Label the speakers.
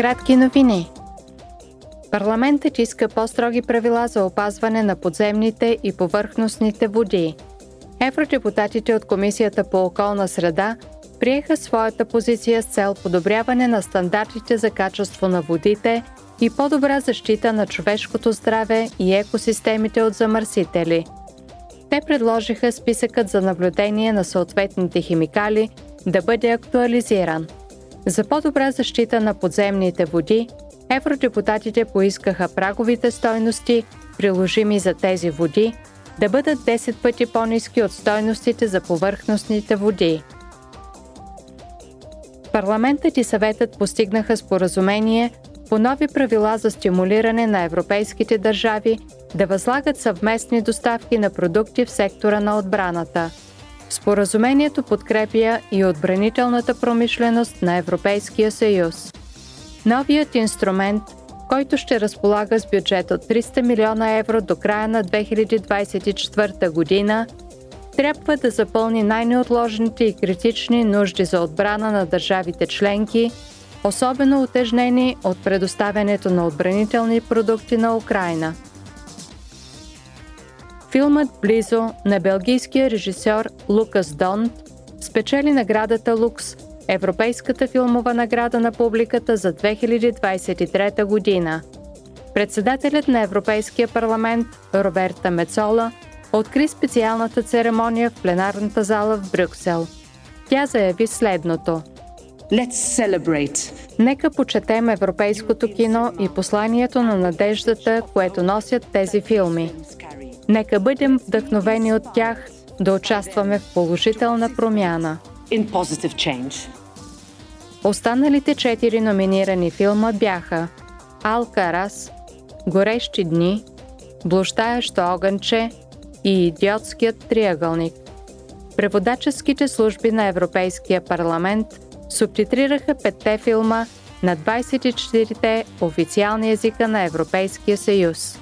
Speaker 1: Кратки новини. Парламентът иска по-строги правила за опазване на подземните и повърхностните води. Евродепутатите от Комисията по околна среда приеха своята позиция с цел подобряване на стандартите за качество на водите и по-добра защита на човешкото здраве и екосистемите от замърсители. Те предложиха списъкът за наблюдение на съответните химикали да бъде актуализиран. За по-добра защита на подземните води, евродепутатите поискаха праговите стойности, приложими за тези води, да бъдат 10 пъти по-низки от стойностите за повърхностните води. Парламентът и съветът постигнаха споразумение по нови правила за стимулиране на европейските държави да възлагат съвместни доставки на продукти в сектора на отбраната. Споразумението подкрепя и отбранителната промишленост на Европейския съюз. Новият инструмент, който ще разполага с бюджет от 300 милиона евро до края на 2024 година, трябва да запълни най-неотложните и критични нужди за отбрана на държавите членки, особено отежнени от предоставянето на отбранителни продукти на Украина. Филмът Близо на белгийския режисьор Лукас Донт спечели наградата Лукс, Европейската филмова награда на публиката за 2023 година. Председателят на Европейския парламент Роберта Мецола – откри специалната церемония в пленарната зала в Брюксел. Тя заяви следното.
Speaker 2: Let's celebrate.
Speaker 1: Нека почетем европейското кино и посланието на надеждата, което носят тези филми. Нека бъдем вдъхновени от тях да участваме в положителна промяна. Останалите четири номинирани филма бяха Алкарас, Горещи дни, Блощаещо огънче и Идиотският триъгълник. Преводаческите служби на Европейския парламент субтитрираха петте филма на 24-те официални езика на Европейския съюз.